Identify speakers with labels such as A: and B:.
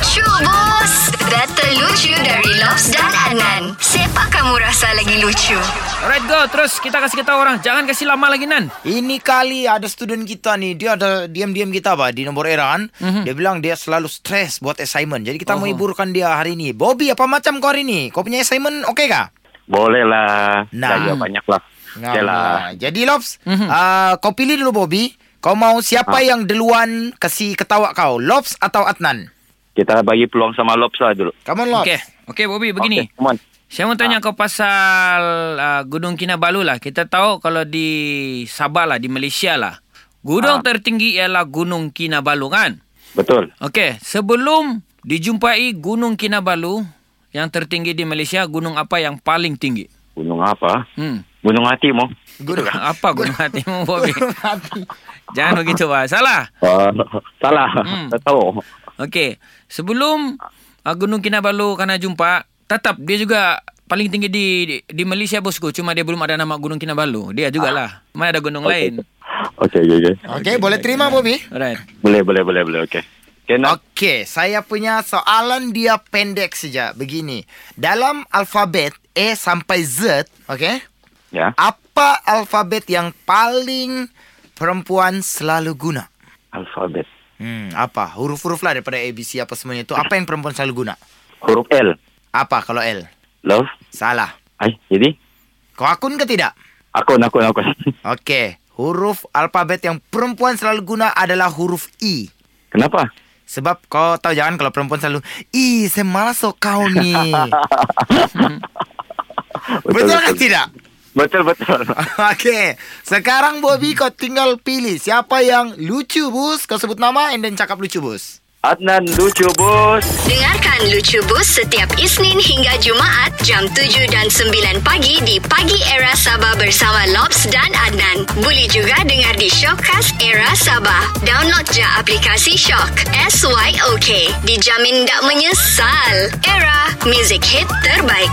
A: Lucu bos Data lucu dari Lobs dan Anan Siapa kamu rasa lagi lucu?
B: Alright go Terus kita kasih kita orang Jangan kasih lama lagi Nan
C: Ini kali ada student kita nih, dia ada diam-diam kita apa di nombor era kan.
B: Mhm.
C: Dia bilang dia selalu stres buat assignment. Jadi kita
B: Oh.
C: mau hiburkan dia hari ini. Bobby, apa macam kau hari ini? Kau punya assignment oke kah?
D: Boleh lah.
C: Nah.
D: Nah. banyak lah.
C: Nah,
D: Okey lah.
C: nah. Jadi Lobs,
B: Mhm.
C: uh, kau pilih dulu Bobby. Kau mau siapa
D: Ah.
C: yang duluan kasih ketawa kau? Lobs atau Adnan?
D: Kita bagi peluang sama Lobs lah dulu.
C: Come on Lobs.
B: Okay Okay Bobby begini
D: Okay, come on.
B: Saya mau tanya kau pasal uh, Gunung Kinabalu lah. Kita tahu kalau di Sabah lah, di Malaysia lah. Gunung
D: Ah.
B: tertinggi ialah Gunung Kinabalu kan?
D: Betul.
B: Okey, sebelum dijumpai Gunung Kinabalu yang tertinggi di Malaysia, gunung apa yang paling tinggi?
D: Gunung apa?
B: Hmm.
D: Gunung hatimu.
C: Gunung
B: Apa gunung hatimu, Bobby?
C: hati.
B: Jangan begitu, Pak. Salah.
D: Uh, salah.
B: Hmm.
D: Tak tahu.
B: Okey, sebelum uh, Gunung Kinabalu kena jumpa, tetap dia juga paling tinggi di di, di Malaysia bosku. Cuma dia belum ada nama Gunung Kinabalu. Dia jugalah. Mana ada gunung lain.
D: Okey, okey, okey.
C: Okey, boleh terima Bobby?
B: Alright.
D: Boleh, boleh, boleh, boleh. Okey. Okey,
C: saya punya soalan dia pendek saja. Begini. Dalam alfabet A sampai Z, okey?
D: Ya.
C: Apa alfabet yang paling perempuan selalu guna?
D: Alfabet.
C: Hmm, apa? Huruf-huruf lah daripada ABC apa semuanya itu. Apa yang perempuan selalu guna?
D: Huruf L.
C: Apa kalau L?
D: Love.
C: Salah.
D: Ay, jadi?
C: Kau akun ke tidak?
D: Akun, akun, akun.
C: Okey. Huruf alfabet yang perempuan selalu guna adalah huruf I.
D: Kenapa?
C: Sebab kau tahu jangan kalau perempuan selalu Ih, saya malas so kau ni. Betul kan tidak?
D: Betul, betul.
C: Okey. Sekarang Bobby kau tinggal pilih siapa yang lucu bus. Kau sebut nama and then cakap lucu bus.
D: Adnan lucu, bos.
A: Dengarkan Lucu Bus setiap Isnin hingga Jumaat jam 7 dan 9 pagi di Pagi Era Sabah bersama Lobs dan Adnan. Boleh juga dengar di Shockcast Era Sabah. Download je aplikasi Shock. S-Y-O-K. Dijamin tak menyesal. Era, music hit terbaik.